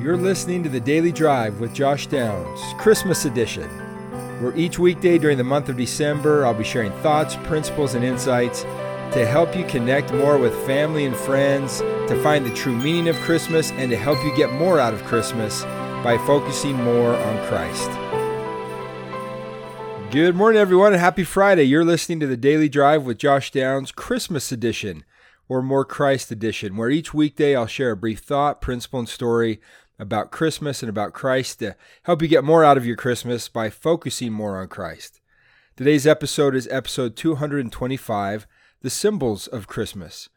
You're listening to the Daily Drive with Josh Downs, Christmas edition, where each weekday during the month of December I'll be sharing thoughts, principles, and insights to help you connect more with family and friends, to find the true meaning of Christmas, and to help you get more out of Christmas by focusing more on Christ. Good morning, everyone, and happy Friday. You're listening to the Daily Drive with Josh Downs, Christmas edition or More Christ Edition, where each weekday I'll share a brief thought, principle, and story about Christmas and about Christ to help you get more out of your Christmas by focusing more on Christ. Today's episode is episode 225 The Symbols of Christmas.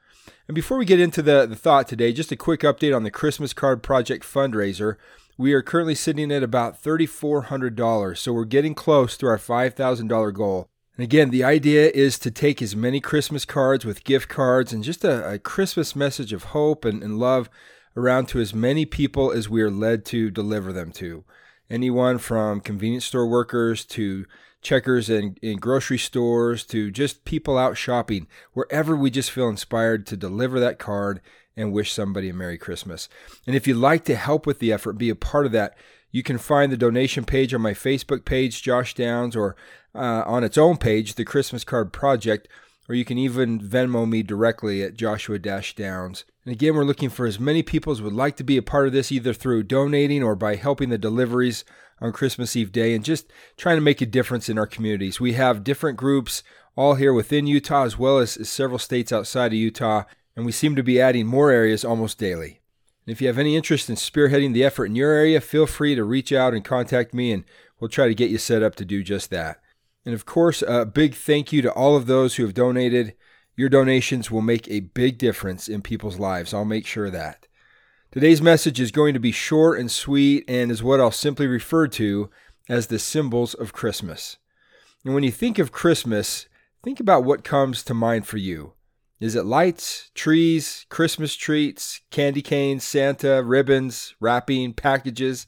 And before we get into the, the thought today, just a quick update on the Christmas Card Project fundraiser. We are currently sitting at about $3,400, so we're getting close to our $5,000 goal. And again, the idea is to take as many Christmas cards with gift cards and just a, a Christmas message of hope and, and love around to as many people as we are led to deliver them to. Anyone from convenience store workers to checkers in, in grocery stores to just people out shopping, wherever we just feel inspired to deliver that card and wish somebody a Merry Christmas. And if you'd like to help with the effort, be a part of that, you can find the donation page on my Facebook page, Josh Downs, or uh, on its own page, the Christmas Card Project, or you can even Venmo me directly at Joshua Downs. And again, we're looking for as many people as would like to be a part of this, either through donating or by helping the deliveries on Christmas Eve day, and just trying to make a difference in our communities. We have different groups all here within Utah, as well as several states outside of Utah, and we seem to be adding more areas almost daily. And if you have any interest in spearheading the effort in your area, feel free to reach out and contact me, and we'll try to get you set up to do just that. And of course, a big thank you to all of those who have donated. Your donations will make a big difference in people's lives. I'll make sure that. Today's message is going to be short and sweet and is what I'll simply refer to as the symbols of Christmas. And when you think of Christmas, think about what comes to mind for you. Is it lights, trees, Christmas treats, candy canes, Santa, ribbons, wrapping, packages,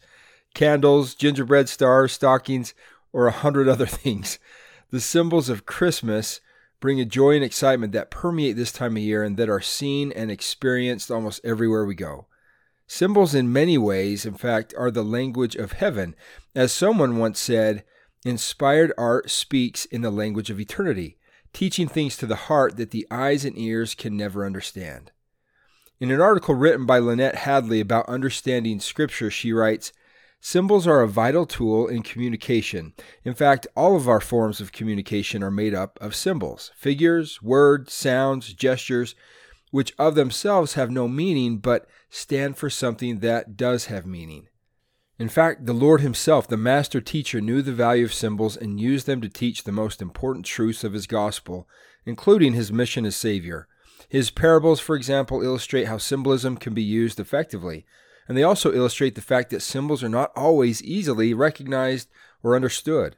candles, gingerbread stars, stockings, or a hundred other things? The symbols of Christmas bring a joy and excitement that permeate this time of year and that are seen and experienced almost everywhere we go. Symbols, in many ways, in fact, are the language of heaven. As someone once said, inspired art speaks in the language of eternity teaching things to the heart that the eyes and ears can never understand. In an article written by Lynette Hadley about understanding Scripture, she writes Symbols are a vital tool in communication. In fact, all of our forms of communication are made up of symbols figures, words, sounds, gestures, which of themselves have no meaning but stand for something that does have meaning. In fact, the Lord Himself, the master teacher, knew the value of symbols and used them to teach the most important truths of His gospel, including His mission as Savior. His parables, for example, illustrate how symbolism can be used effectively, and they also illustrate the fact that symbols are not always easily recognized or understood.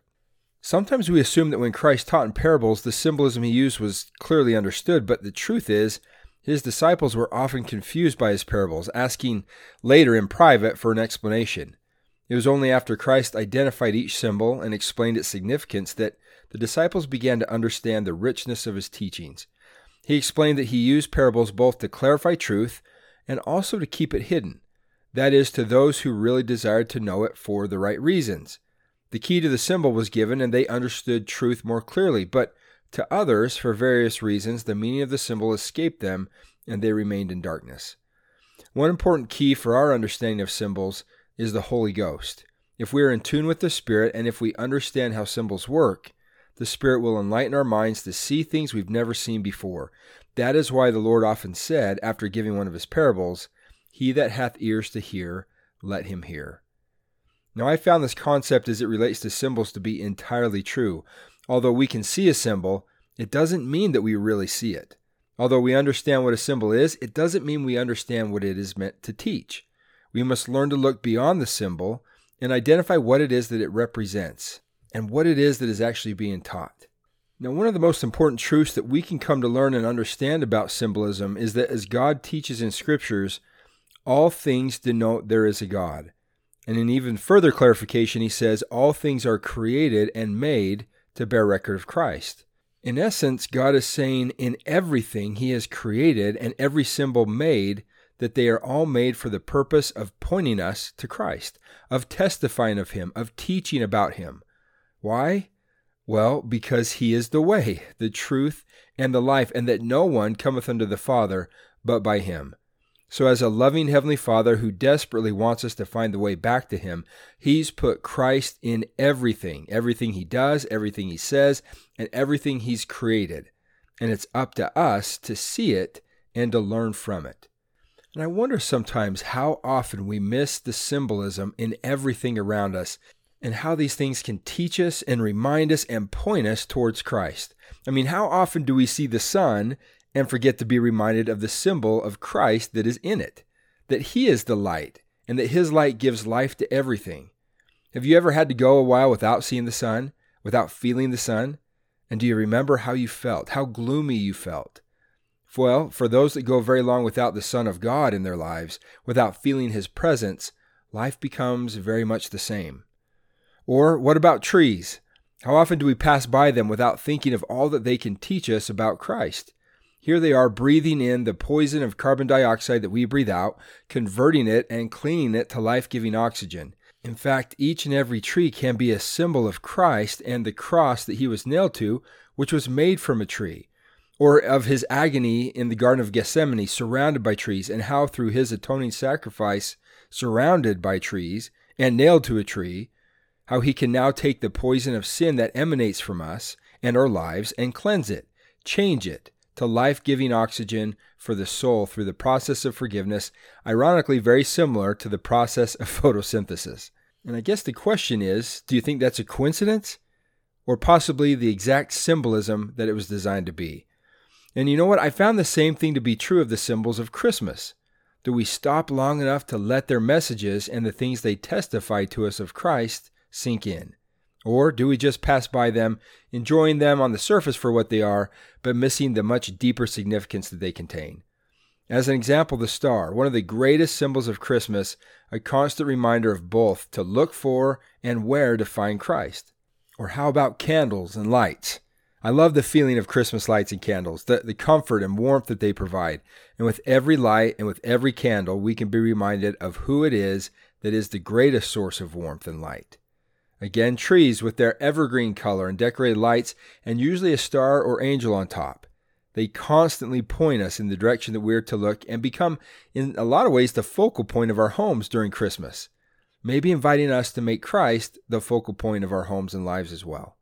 Sometimes we assume that when Christ taught in parables, the symbolism he used was clearly understood, but the truth is, his disciples were often confused by his parables, asking later in private for an explanation. It was only after Christ identified each symbol and explained its significance that the disciples began to understand the richness of his teachings. He explained that he used parables both to clarify truth and also to keep it hidden, that is, to those who really desired to know it for the right reasons. The key to the symbol was given and they understood truth more clearly, but to others, for various reasons, the meaning of the symbol escaped them and they remained in darkness. One important key for our understanding of symbols is the Holy Ghost. If we are in tune with the Spirit and if we understand how symbols work, the Spirit will enlighten our minds to see things we've never seen before. That is why the Lord often said, after giving one of his parables, He that hath ears to hear, let him hear. Now, I found this concept as it relates to symbols to be entirely true. Although we can see a symbol, it doesn't mean that we really see it. Although we understand what a symbol is, it doesn't mean we understand what it is meant to teach we must learn to look beyond the symbol and identify what it is that it represents and what it is that is actually being taught. Now, one of the most important truths that we can come to learn and understand about symbolism is that as God teaches in scriptures, all things denote there is a God. And in even further clarification, he says, all things are created and made to bear record of Christ. In essence, God is saying in everything he has created and every symbol made that they are all made for the purpose of pointing us to Christ, of testifying of Him, of teaching about Him. Why? Well, because He is the way, the truth, and the life, and that no one cometh unto the Father but by Him. So, as a loving Heavenly Father who desperately wants us to find the way back to Him, He's put Christ in everything everything He does, everything He says, and everything He's created. And it's up to us to see it and to learn from it. And I wonder sometimes how often we miss the symbolism in everything around us and how these things can teach us and remind us and point us towards Christ. I mean, how often do we see the sun and forget to be reminded of the symbol of Christ that is in it? That He is the light and that His light gives life to everything. Have you ever had to go a while without seeing the sun, without feeling the sun? And do you remember how you felt, how gloomy you felt? Well, for those that go very long without the Son of God in their lives, without feeling His presence, life becomes very much the same. Or what about trees? How often do we pass by them without thinking of all that they can teach us about Christ? Here they are breathing in the poison of carbon dioxide that we breathe out, converting it and cleaning it to life giving oxygen. In fact, each and every tree can be a symbol of Christ and the cross that he was nailed to, which was made from a tree, or of his agony in the Garden of Gethsemane, surrounded by trees, and how through his atoning sacrifice, surrounded by trees and nailed to a tree, how he can now take the poison of sin that emanates from us and our lives and cleanse it, change it to life giving oxygen for the soul through the process of forgiveness, ironically, very similar to the process of photosynthesis. And I guess the question is do you think that's a coincidence? Or possibly the exact symbolism that it was designed to be? And you know what? I found the same thing to be true of the symbols of Christmas. Do we stop long enough to let their messages and the things they testify to us of Christ sink in? Or do we just pass by them, enjoying them on the surface for what they are, but missing the much deeper significance that they contain? As an example, the star, one of the greatest symbols of Christmas, a constant reminder of both to look for and where to find Christ. Or how about candles and lights? I love the feeling of Christmas lights and candles, the, the comfort and warmth that they provide. And with every light and with every candle, we can be reminded of who it is that is the greatest source of warmth and light. Again, trees with their evergreen color and decorated lights, and usually a star or angel on top. They constantly point us in the direction that we're to look and become, in a lot of ways, the focal point of our homes during Christmas. Maybe inviting us to make Christ the focal point of our homes and lives as well.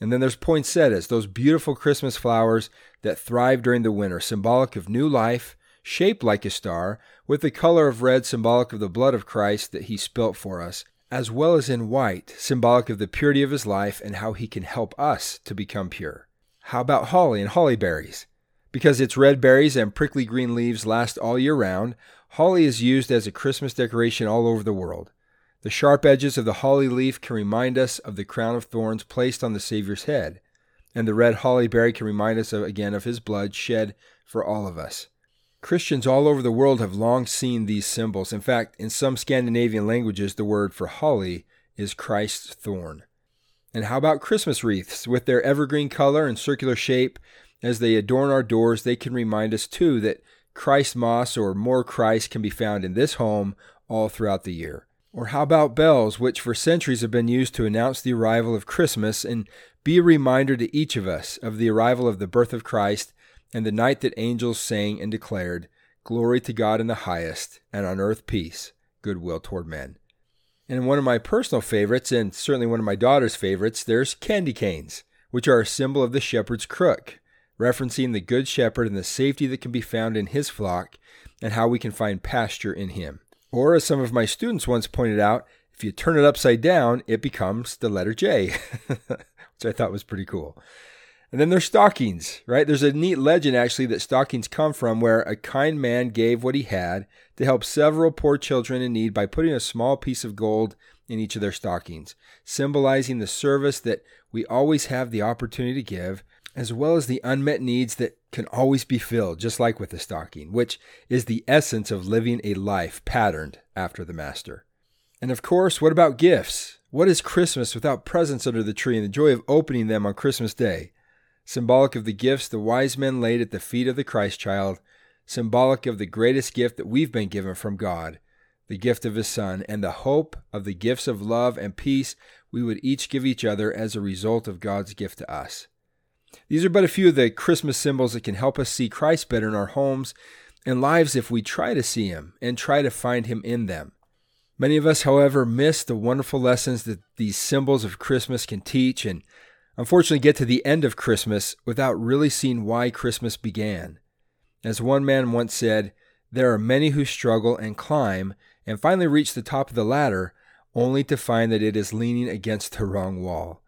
And then there's poinsettias, those beautiful Christmas flowers that thrive during the winter, symbolic of new life, shaped like a star, with the color of red, symbolic of the blood of Christ that he spilt for us, as well as in white, symbolic of the purity of his life and how he can help us to become pure. How about holly and holly berries? Because its red berries and prickly green leaves last all year round, holly is used as a Christmas decoration all over the world. The sharp edges of the holly leaf can remind us of the crown of thorns placed on the Savior's head, and the red holly berry can remind us of, again of his blood shed for all of us. Christians all over the world have long seen these symbols. In fact, in some Scandinavian languages, the word for holly is Christ's thorn. And how about Christmas wreaths with their evergreen color and circular shape? As they adorn our doors, they can remind us too that Christ mas or more Christ can be found in this home all throughout the year. Or how about bells, which for centuries have been used to announce the arrival of Christmas and be a reminder to each of us of the arrival of the birth of Christ and the night that angels sang and declared, Glory to God in the highest, and on earth peace, goodwill toward men. And one of my personal favorites, and certainly one of my daughter's favorites, there's candy canes, which are a symbol of the shepherd's crook, referencing the good shepherd and the safety that can be found in his flock and how we can find pasture in him. Or, as some of my students once pointed out, if you turn it upside down, it becomes the letter J, which I thought was pretty cool. And then there's stockings, right? There's a neat legend actually that stockings come from where a kind man gave what he had to help several poor children in need by putting a small piece of gold in each of their stockings, symbolizing the service that we always have the opportunity to give, as well as the unmet needs that can always be filled, just like with the stocking, which is the essence of living a life patterned after the Master. And of course, what about gifts? What is Christmas without presents under the tree and the joy of opening them on Christmas Day? Symbolic of the gifts the wise men laid at the feet of the Christ child, symbolic of the greatest gift that we've been given from God, the gift of His Son, and the hope of the gifts of love and peace we would each give each other as a result of God's gift to us. These are but a few of the Christmas symbols that can help us see Christ better in our homes and lives if we try to see Him and try to find Him in them. Many of us, however, miss the wonderful lessons that these symbols of Christmas can teach and unfortunately get to the end of Christmas without really seeing why Christmas began. As one man once said, there are many who struggle and climb and finally reach the top of the ladder only to find that it is leaning against the wrong wall.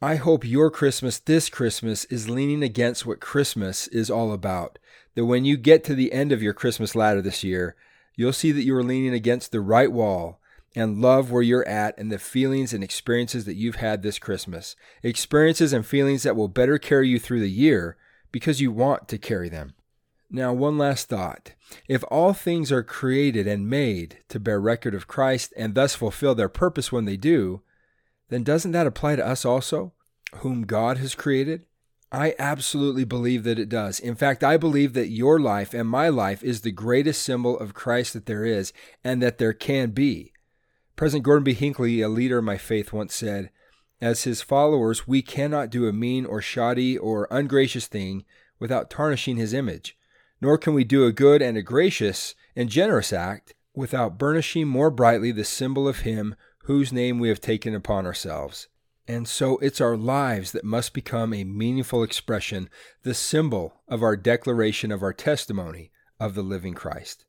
I hope your Christmas this Christmas is leaning against what Christmas is all about. That when you get to the end of your Christmas ladder this year, you'll see that you are leaning against the right wall and love where you're at and the feelings and experiences that you've had this Christmas. Experiences and feelings that will better carry you through the year because you want to carry them. Now, one last thought. If all things are created and made to bear record of Christ and thus fulfill their purpose when they do, then doesn't that apply to us also, whom God has created? I absolutely believe that it does. In fact, I believe that your life and my life is the greatest symbol of Christ that there is and that there can be. President Gordon B. Hinckley, a leader of my faith, once said, As his followers, we cannot do a mean or shoddy or ungracious thing without tarnishing his image, nor can we do a good and a gracious and generous act without burnishing more brightly the symbol of him whose name we have taken upon ourselves. And so it's our lives that must become a meaningful expression, the symbol of our declaration of our testimony of the living Christ.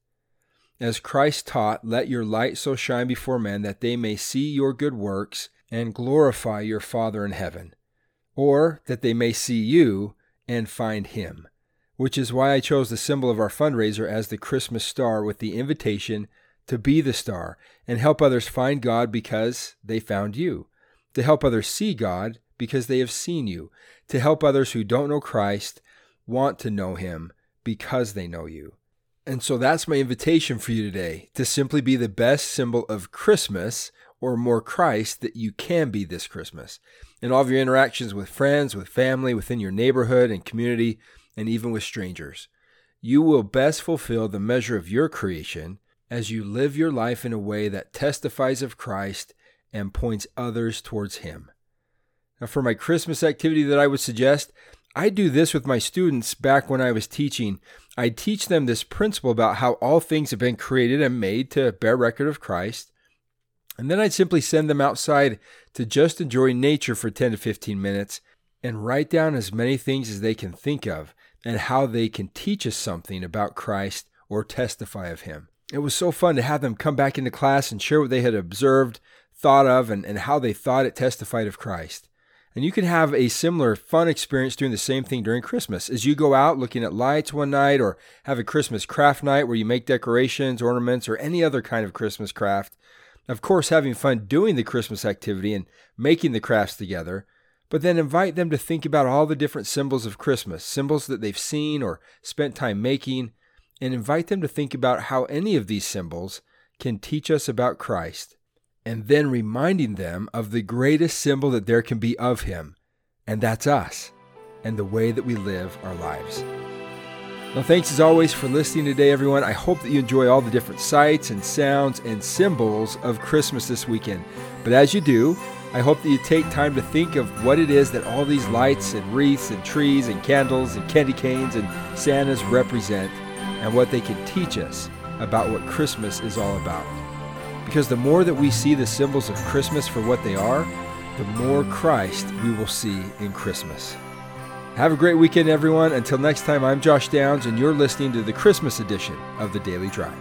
As Christ taught, let your light so shine before men that they may see your good works and glorify your Father in heaven, or that they may see you and find him. Which is why I chose the symbol of our fundraiser as the Christmas star with the invitation to be the star and help others find God because they found you to help others see God because they have seen you, to help others who don't know Christ want to know Him because they know you. And so that's my invitation for you today to simply be the best symbol of Christmas or more Christ that you can be this Christmas. In all of your interactions with friends, with family, within your neighborhood and community, and even with strangers, you will best fulfill the measure of your creation as you live your life in a way that testifies of Christ and points others towards Him. Now, for my Christmas activity that I would suggest, I do this with my students back when I was teaching. I teach them this principle about how all things have been created and made to bear record of Christ. And then I'd simply send them outside to just enjoy nature for 10 to 15 minutes and write down as many things as they can think of and how they can teach us something about Christ or testify of Him. It was so fun to have them come back into class and share what they had observed thought of and, and how they thought it testified of Christ. And you can have a similar fun experience doing the same thing during Christmas. As you go out looking at lights one night or have a Christmas craft night where you make decorations, ornaments, or any other kind of Christmas craft. Of course, having fun doing the Christmas activity and making the crafts together, but then invite them to think about all the different symbols of Christmas, symbols that they've seen or spent time making, and invite them to think about how any of these symbols can teach us about Christ and then reminding them of the greatest symbol that there can be of Him, and that's us and the way that we live our lives. Well, thanks as always for listening today, everyone. I hope that you enjoy all the different sights and sounds and symbols of Christmas this weekend. But as you do, I hope that you take time to think of what it is that all these lights and wreaths and trees and candles and candy canes and Santas represent and what they can teach us about what Christmas is all about. Because the more that we see the symbols of Christmas for what they are, the more Christ we will see in Christmas. Have a great weekend, everyone. Until next time, I'm Josh Downs, and you're listening to the Christmas edition of the Daily Drive.